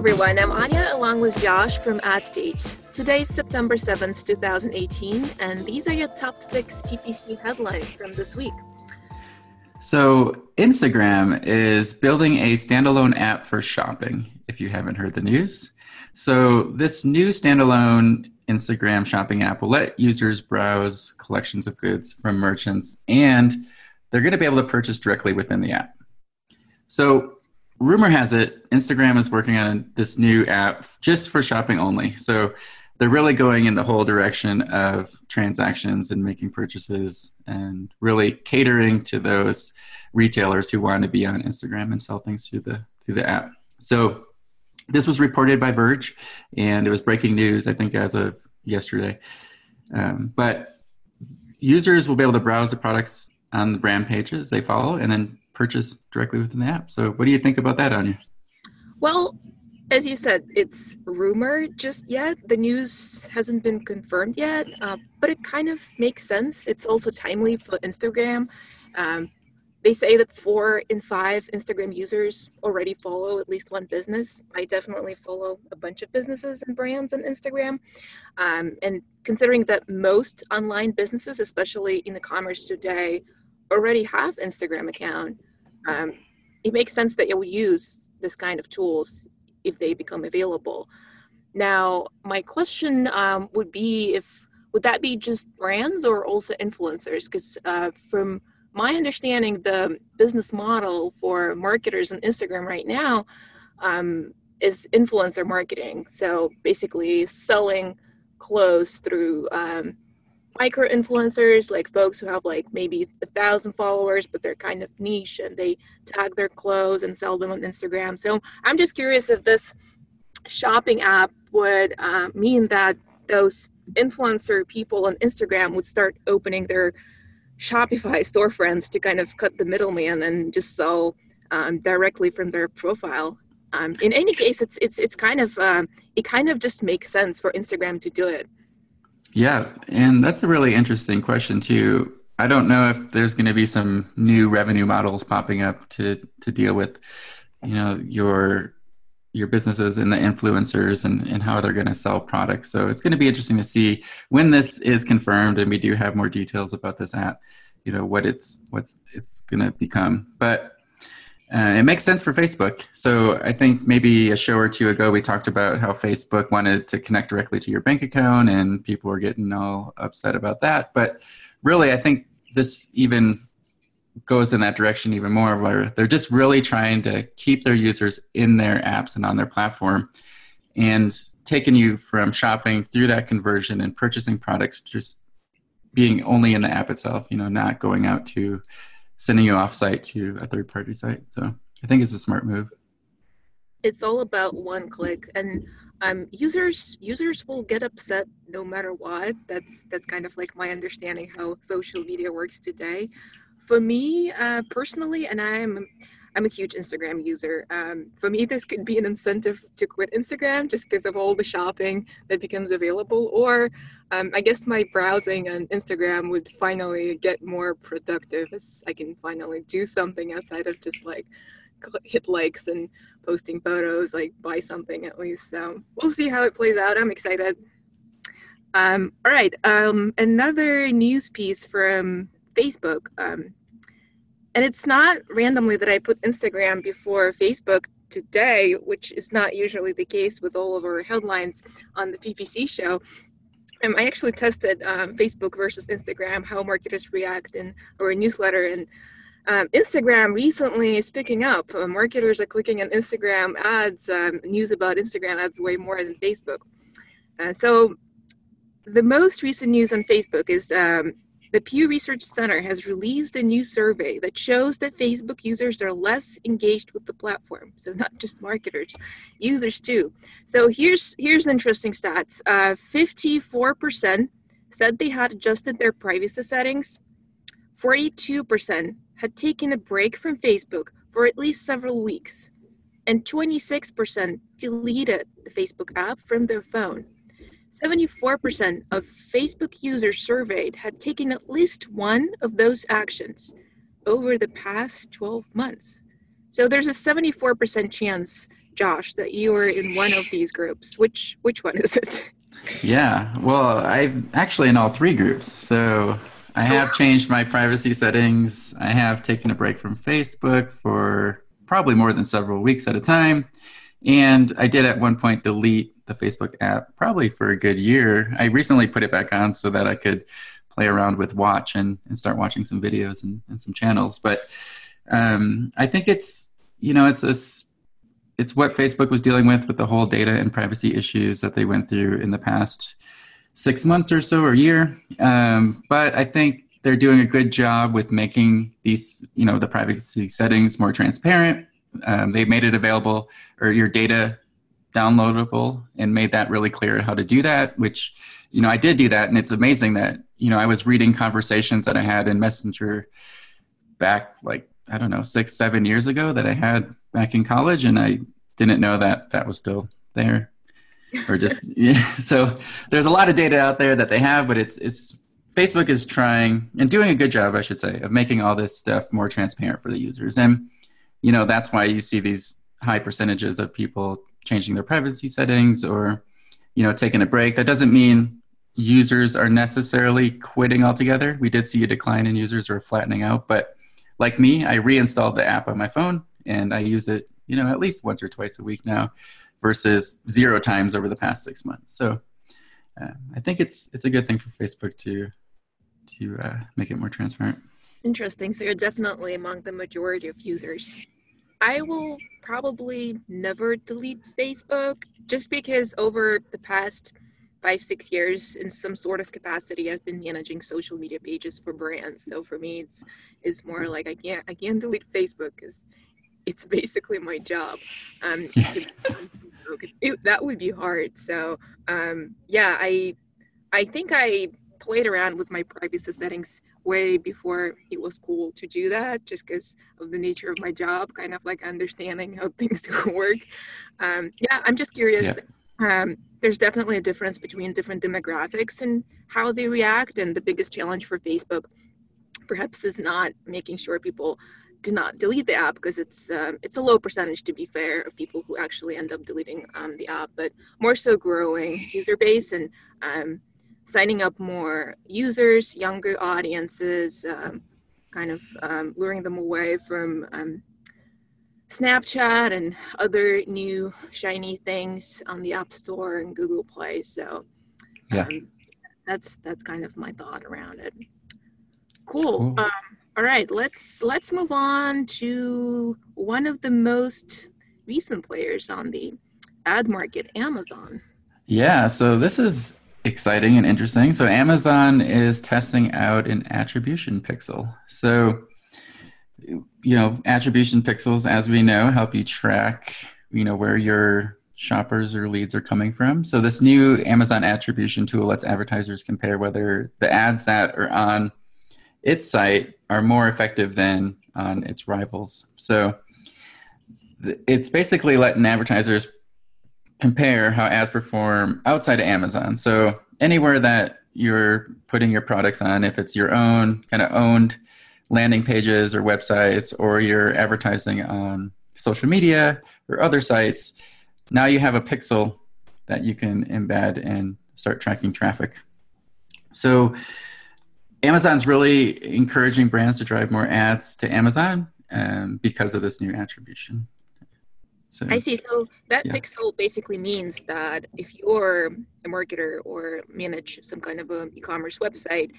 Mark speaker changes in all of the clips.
Speaker 1: everyone, I'm Anya along with Josh from AdStage. Today is September 7th, 2018, and these are your top six PPC headlines from this week.
Speaker 2: So, Instagram is building a standalone app for shopping, if you haven't heard the news. So, this new standalone Instagram shopping app will let users browse collections of goods from merchants, and they're going to be able to purchase directly within the app. So, rumor has it Instagram is working on this new app just for shopping only. So they're really going in the whole direction of transactions and making purchases and really catering to those retailers who want to be on Instagram and sell things through the through the app. So this was reported by Verge, and it was breaking news, I think, as of yesterday. Um, but users will be able to browse the products on the brand pages they follow and then purchase directly within the app. So, what do you think about that, Anya?
Speaker 1: Well, as you said, it's rumor just yet. The news hasn't been confirmed yet, uh, but it kind of makes sense. It's also timely for Instagram. Um, they say that four in five Instagram users already follow at least one business. I definitely follow a bunch of businesses and brands on Instagram. Um, and considering that most online businesses, especially in the commerce today, already have Instagram account, um, it makes sense that you'll use this kind of tools if they become available. Now, my question um, would be if would that be just brands or also influencers? Because uh, from my understanding, the business model for marketers on Instagram right now um, is influencer marketing. So basically, selling clothes through um, micro influencers, like folks who have like maybe a thousand followers, but they're kind of niche and they tag their clothes and sell them on Instagram. So I'm just curious if this shopping app would uh, mean that those influencer people on Instagram would start opening their Shopify storefronts to kind of cut the middleman and just sell um, directly from their profile. Um, in any case, it's it's it's kind of um, it kind of just makes sense for Instagram to do it.
Speaker 2: Yeah, and that's a really interesting question too. I don't know if there's going to be some new revenue models popping up to to deal with, you know, your your businesses and the influencers and, and how they're going to sell products. So it's going to be interesting to see when this is confirmed and we do have more details about this app, you know, what it's what's it's going to become. But uh, it makes sense for Facebook. So I think maybe a show or two ago we talked about how Facebook wanted to connect directly to your bank account, and people were getting all upset about that. But really, I think this even goes in that direction even more, where they're just really trying to keep their users in their apps and on their platform, and taking you from shopping through that conversion and purchasing products just being only in the app itself. You know, not going out to sending you off site to a third party site. So I think it's a smart move.
Speaker 1: It's all about one click and um, users users will get upset no matter what. That's that's kind of like my understanding how social media works today. For me uh, personally, and I'm I'm a huge Instagram user. Um, for me, this could be an incentive to quit Instagram just because of all the shopping that becomes available. Or um, I guess my browsing on Instagram would finally get more productive as I can finally do something outside of just like hit likes and posting photos, like buy something at least. So we'll see how it plays out. I'm excited. Um, all right. Um, another news piece from Facebook. Um, and it's not randomly that I put Instagram before Facebook today, which is not usually the case with all of our headlines on the PPC show. Um, I actually tested um, Facebook versus Instagram, how marketers react in our newsletter. And um, Instagram recently is picking up. Uh, marketers are clicking on Instagram ads, um, news about Instagram ads way more than Facebook. Uh, so the most recent news on Facebook is um, the Pew Research Center has released a new survey that shows that Facebook users are less engaged with the platform. So not just marketers, users too. So here's here's interesting stats. Uh, 54% said they had adjusted their privacy settings. 42% had taken a break from Facebook for at least several weeks. And 26% deleted the Facebook app from their phone. 74% of Facebook users surveyed had taken at least one of those actions over the past 12 months. So there's a 74% chance Josh, that you are in one of these groups. Which which one is it?
Speaker 2: Yeah, well, I'm actually in all three groups. So I have oh. changed my privacy settings. I have taken a break from Facebook for probably more than several weeks at a time. And I did at one point delete the Facebook app probably for a good year. I recently put it back on so that I could play around with watch and, and start watching some videos and, and some channels. But um, I think it's, you know, it's a it's what Facebook was dealing with with the whole data and privacy issues that they went through in the past six months or so or year. Um, but I think they're doing a good job with making these, you know, the privacy settings more transparent. Um, they made it available or your data downloadable and made that really clear how to do that, which, you know, I did do that. And it's amazing that, you know, I was reading conversations that I had in Messenger back like I don't know, six, seven years ago that I had back in college, and I didn't know that that was still there. Or just yeah. so there's a lot of data out there that they have, but it's it's Facebook is trying and doing a good job, I should say, of making all this stuff more transparent for the users. And you know that's why you see these high percentages of people changing their privacy settings or you know taking a break. That doesn't mean users are necessarily quitting altogether. We did see a decline in users or flattening out, but like me, I reinstalled the app on my phone and I use it, you know, at least once or twice a week now, versus zero times over the past six months. So uh, I think it's it's a good thing for Facebook to to uh, make it more transparent.
Speaker 1: Interesting. So you're definitely among the majority of users. I will probably never delete Facebook just because over the past five six years in some sort of capacity i've been managing social media pages for brands. So for me it's it's more like i can't i can't delete facebook because it's basically my job um to, it, that would be hard. So um yeah i i think i played around with my privacy settings way before it was cool to do that just because of the nature of my job kind of like understanding how things work um yeah i'm just curious yeah. um there's definitely a difference between different demographics and how they react. And the biggest challenge for Facebook perhaps is not making sure people do not delete the app because it's um, it's a low percentage to be fair of people who actually end up deleting um, the app, but more so growing user base and um, signing up more users, younger audiences, um, kind of um, luring them away from um, Snapchat and other new shiny things on the App Store and Google Play. So yeah, um, that's that's kind of my thought around it. Cool. cool. Um, all right, let's let's move on to one of the most recent players on the ad market, Amazon.
Speaker 2: Yeah, so this is exciting and interesting. So Amazon is testing out an attribution pixel. So you know, attribution pixels, as we know, help you track, you know, where your shoppers or leads are coming from. So this new Amazon attribution tool lets advertisers compare whether the ads that are on its site are more effective than on its rivals. So it's basically letting advertisers compare how ads perform outside of Amazon. So anywhere that you're putting your products on, if it's your own kind of owned landing pages or websites or you're advertising on social media or other sites, now you have a pixel that you can embed and start tracking traffic. So Amazon's really encouraging brands to drive more ads to Amazon um, because of this new attribution.
Speaker 1: So, I see. So that yeah. pixel basically means that if you're a marketer or manage some kind of an e-commerce website,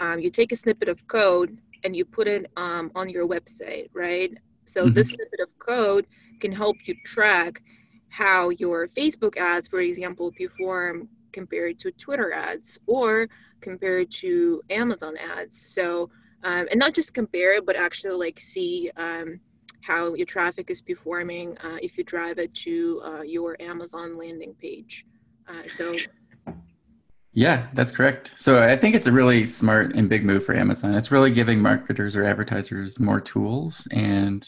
Speaker 1: um, you take a snippet of code and you put it um, on your website, right? So mm-hmm. this snippet of code can help you track how your Facebook ads, for example, perform compared to Twitter ads or compared to Amazon ads. So, um, and not just compare, but actually like see um, how your traffic is performing uh, if you drive it to uh, your Amazon landing page. Uh, so
Speaker 2: yeah, that's correct. So I think it's a really smart and big move for Amazon. It's really giving marketers or advertisers more tools and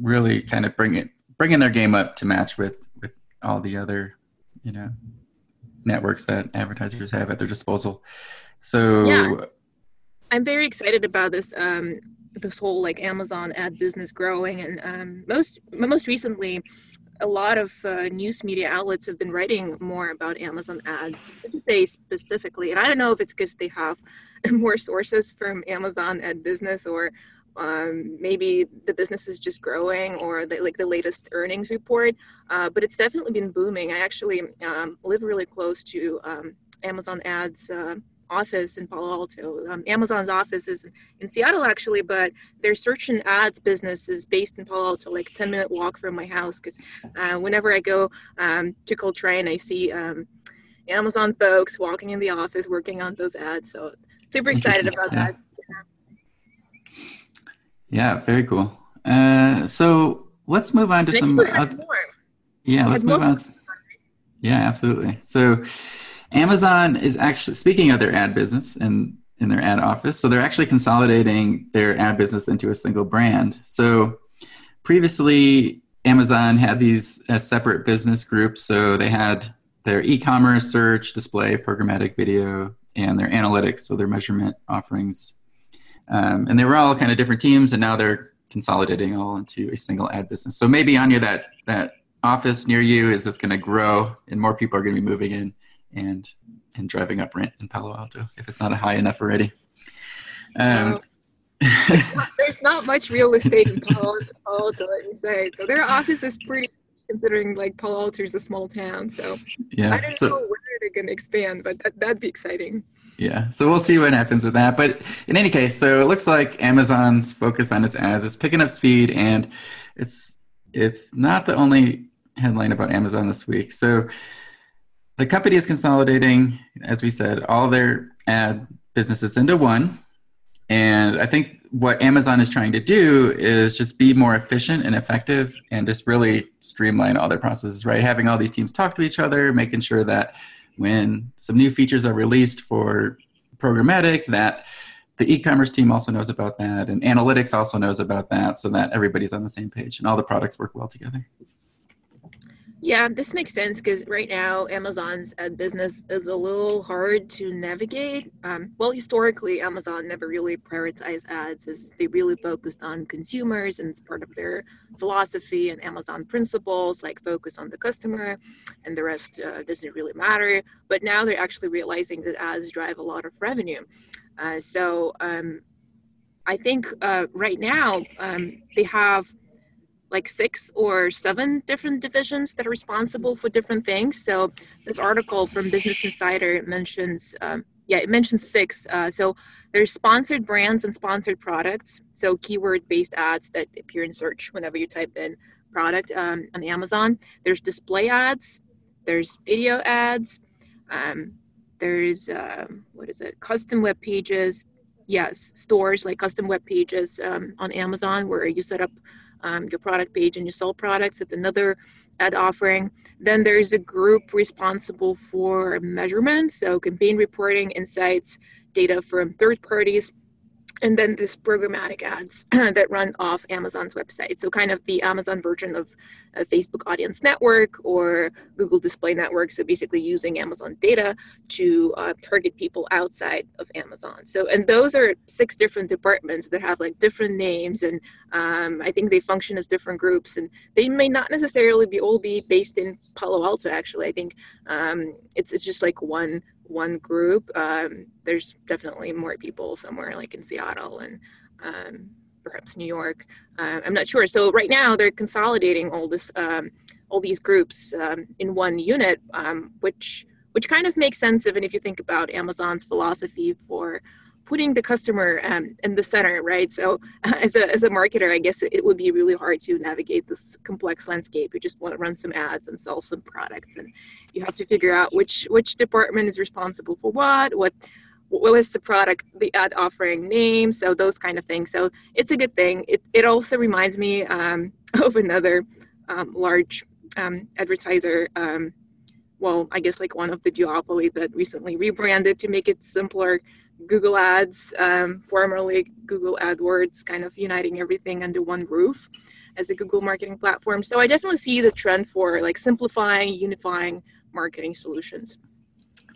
Speaker 2: really kind of bring it bringing their game up to match with with all the other you know networks that advertisers have at their disposal. So yeah.
Speaker 1: I'm very excited about this um, this whole like Amazon ad business growing and um, most most recently a lot of uh, news media outlets have been writing more about Amazon ads today specifically. And I don't know if it's because they have more sources from Amazon ad business or um, maybe the business is just growing or the, like the latest earnings report. Uh, but it's definitely been booming. I actually um, live really close to um, Amazon ads uh, office in Palo Alto. Um, Amazon's office is in Seattle actually, but their search and ads business is based in Palo Alto, like 10 minute walk from my house. Because uh, whenever I go um, to Caltrain, I see um, Amazon folks walking in the office working on those ads. So super excited about
Speaker 2: yeah.
Speaker 1: that.
Speaker 2: Yeah, very cool. Uh, so let's move on to some. Other, yeah, let's move on. Yeah, absolutely. So Amazon is actually speaking of their ad business and in their ad office. So they're actually consolidating their ad business into a single brand. So previously, Amazon had these as separate business groups. So they had their e-commerce, search, display, programmatic video, and their analytics, so their measurement offerings. Um, and they were all kind of different teams, and now they're consolidating all into a single ad business. So maybe Anya, that that office near you is just going to grow, and more people are going to be moving in and and driving up rent in Palo Alto if it's not high enough already. Um,
Speaker 1: there's, not, there's, not, much real estate in Palo Alto, let me say. So their office is pretty, considering like Palo Alto is a small town. So yeah, I don't so, know where they're going to expand, but that, that'd be exciting.
Speaker 2: Yeah, so we'll see what happens with that. But in any case, so it looks like Amazon's focus on its ads is picking up speed, and it's it's not the only headline about Amazon this week. So the company is consolidating, as we said, all their ad businesses into one. And I think what Amazon is trying to do is just be more efficient and effective and just really streamline all their processes, right? Having all these teams talk to each other, making sure that when some new features are released for programmatic, that the e-commerce team also knows about that and analytics also knows about that so that everybody's on the same page and all the products work well together.
Speaker 1: Yeah, this makes sense because right now Amazon's ad business is a little hard to navigate. Um, well, historically, Amazon never really prioritized ads as they really focused on consumers and it's part of their philosophy and Amazon principles, like focus on the customer and the rest uh, doesn't really matter. But now they're actually realizing that ads drive a lot of revenue. Uh, so um, I think uh, right now um, they have like six or seven different divisions that are responsible for different things. So this article from Business Insider mentions, um, yeah, it mentions six. Uh, so there's sponsored brands and sponsored products. So keyword-based ads that appear in search whenever you type in product um, on Amazon. There's display ads. There's video ads. Um, there's uh, what is it? Custom web pages. Yes, stores like custom web pages um, on Amazon where you set up um, your product page and you sell products at another ad offering. Then there's a group responsible for measurement, so campaign reporting, insights, data from third parties, and then this programmatic ads that run off Amazon's website. So kind of the Amazon version of Facebook Audience Network or Google Display Network. So basically using Amazon data to uh, target people outside of Amazon. So and those are six different departments that have like different names, and um, I think they function as different groups, and they may not necessarily be all be based in Palo Alto. Actually, I think um, it's it's just like one one group. Um, there's definitely more people somewhere like in Seattle and um, perhaps New York. Uh, I'm not sure. So right now they're consolidating all this, um, all these groups um, in one unit, um, which which kind of makes sense even if you think about Amazon's philosophy for putting the customer um, in the center, right? So, as a, as a marketer, I guess it would be really hard to navigate this complex landscape. You just want to run some ads and sell some products, and you have to figure out which which department is responsible for what, what what is the product, the ad offering name, so those kind of things. So it's a good thing. It it also reminds me um, of another um, large um, advertiser. Um, well, I guess like one of the duopoly that recently rebranded to make it simpler Google Ads, um, formerly Google AdWords, kind of uniting everything under one roof as a Google marketing platform. So I definitely see the trend for like simplifying, unifying marketing solutions.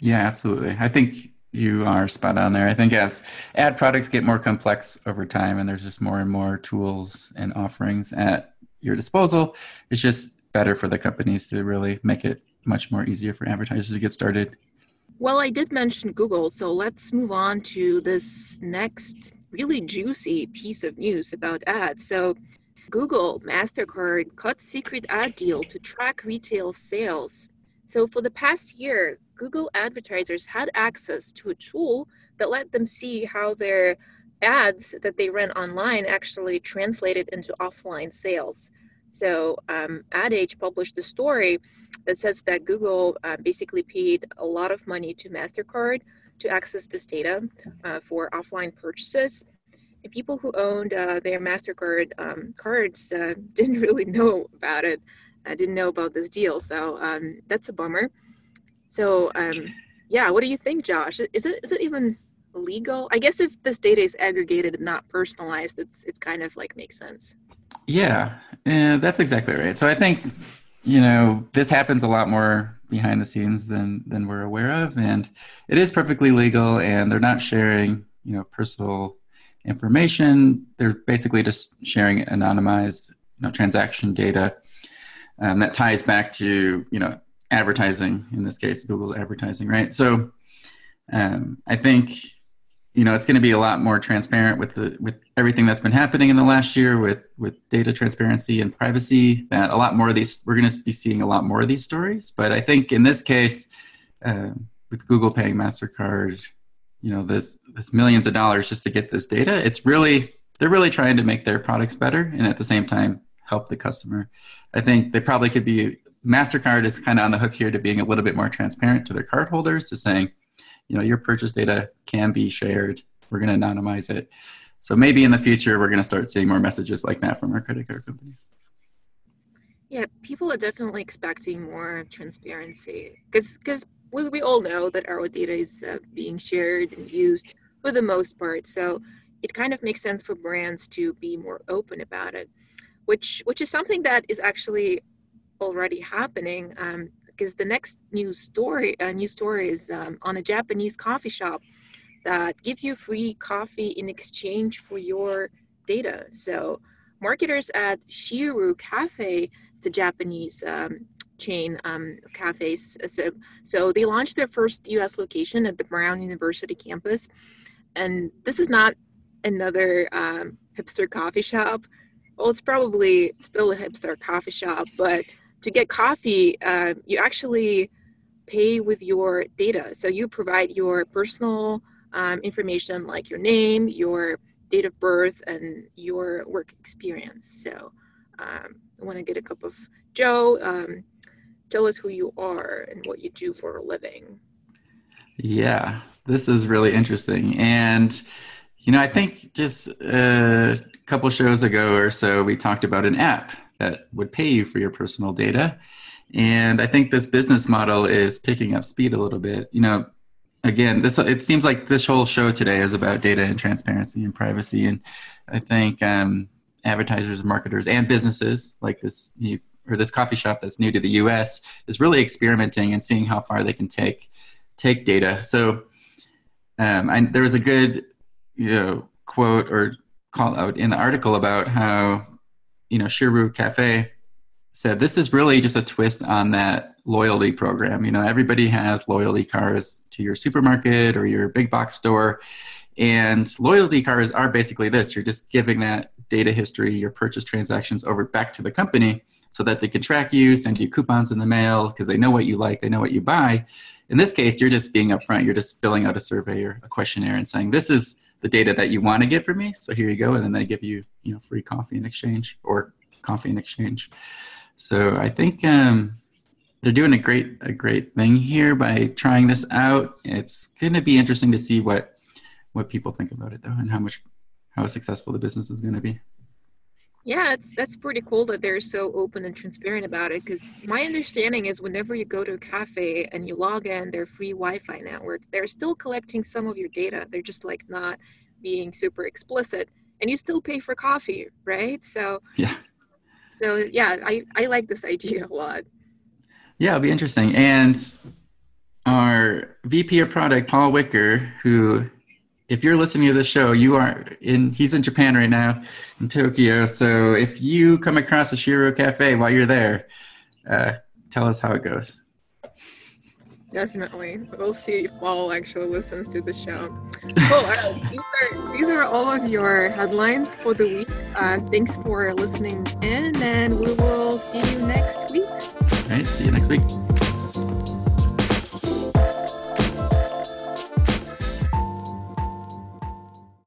Speaker 2: Yeah, absolutely. I think you are spot on there. I think as ad products get more complex over time and there's just more and more tools and offerings at your disposal, it's just better for the companies to really make it much more easier for advertisers to get started.
Speaker 1: Well, I did mention Google, so let's move on to this next really juicy piece of news about ads. So, Google MasterCard cut secret ad deal to track retail sales. So, for the past year, Google advertisers had access to a tool that let them see how their ads that they ran online actually translated into offline sales. So, um, Ad Age published a story that says that Google uh, basically paid a lot of money to MasterCard to access this data uh, for offline purchases. And people who owned uh, their MasterCard um, cards uh, didn't really know about it, uh, didn't know about this deal. So um, that's a bummer. So, um, yeah, what do you think, Josh? Is it is it even legal? I guess if this data is aggregated and not personalized, it's it's kind of like makes sense.
Speaker 2: Yeah, uh, that's exactly right. So I think you know this happens a lot more behind the scenes than than we're aware of, and it is perfectly legal, and they're not sharing you know personal information. They're basically just sharing anonymized you know transaction data um, that ties back to you know advertising in this case google's advertising right so um, i think you know it's going to be a lot more transparent with the with everything that's been happening in the last year with with data transparency and privacy that a lot more of these we're going to be seeing a lot more of these stories. But i think in this case uh, with google paying mastercard you know this this millions of dollars just to get this data it's really they're really trying to make their products better and at the same time help the customer. I think they probably could be mastercard is kind of on the hook here to being a little bit more transparent to their cardholders to saying you know your purchase data can be shared. We're going to anonymize it. So maybe in the future we're going to start seeing more messages like that from our credit card companies.
Speaker 1: Yeah people are definitely expecting more transparency because because we, we all know that our data is uh, being shared and used for the most part. So it kind of makes sense for brands to be more open about it which which is something that is actually already happening. Um, because the next news story uh, news story is um, on a Japanese coffee shop that gives you free coffee in exchange for your data. So marketers at Shiru Cafe, it's a Japanese um, chain um, of cafes, so, so they launched their first U.S. location at the Brown University campus, and this is not another um, hipster coffee shop. Well, it's probably still a hipster coffee shop, but to get coffee, uh, you actually pay with your data. So you provide your personal um, information like your name, your date of birth, and your work experience. So um, I want to get a cup of Joe. Um, tell us who you are and what you do for a living.
Speaker 2: Yeah, this is really interesting. And, you know, I think just a couple shows ago or so, we talked about an app that would pay you for your personal data. And I think this business model is picking up speed a little bit. You know, again, this it seems like this whole show today is about data and transparency and privacy. And I think um, advertisers, marketers, and businesses like this you, or this coffee shop that's new to the U.S. is really experimenting and seeing how far they can take take data. So um, I, there was a good you know quote or call out in the article about how you know, Shiru Cafe said this is really just a twist on that loyalty program. You know, everybody has loyalty cards to your supermarket or your big box store. And loyalty cards are basically this you're just giving that data history, your purchase transactions over back to the company so that they can track you, send you coupons in the mail because they know what you like, they know what you buy. In this case, you're just being upfront, you're just filling out a survey or a questionnaire and saying, This is the data that you want to get from me. So here you go, and then they give you you know free coffee in exchange or coffee in exchange. So I think um, they're doing a great a great thing here by trying this out. It's going to be interesting to see what what people think about it though, and how much how successful the business is going to be.
Speaker 1: Yeah, it's that's pretty cool that they're so open and transparent about it. Because my understanding is, whenever you go to a cafe and you log in their free Wi-Fi network, they're still collecting some of your data. They're just like not being super explicit, and you still pay for coffee, right? So
Speaker 2: yeah,
Speaker 1: so yeah, I I like this idea a lot.
Speaker 2: Yeah, it'll be interesting. And our VP of product, Paul Wicker, who if you're listening to the show, you are in. He's in Japan right now, in Tokyo. So if you come across a Shiru Cafe while you're there, uh, tell us how it goes.
Speaker 1: Definitely. We'll see if Paul actually listens to the show. All right. These are, these are all of your headlines for the week. Uh, thanks for listening in, and we will see you next week.
Speaker 2: All right. See you next week.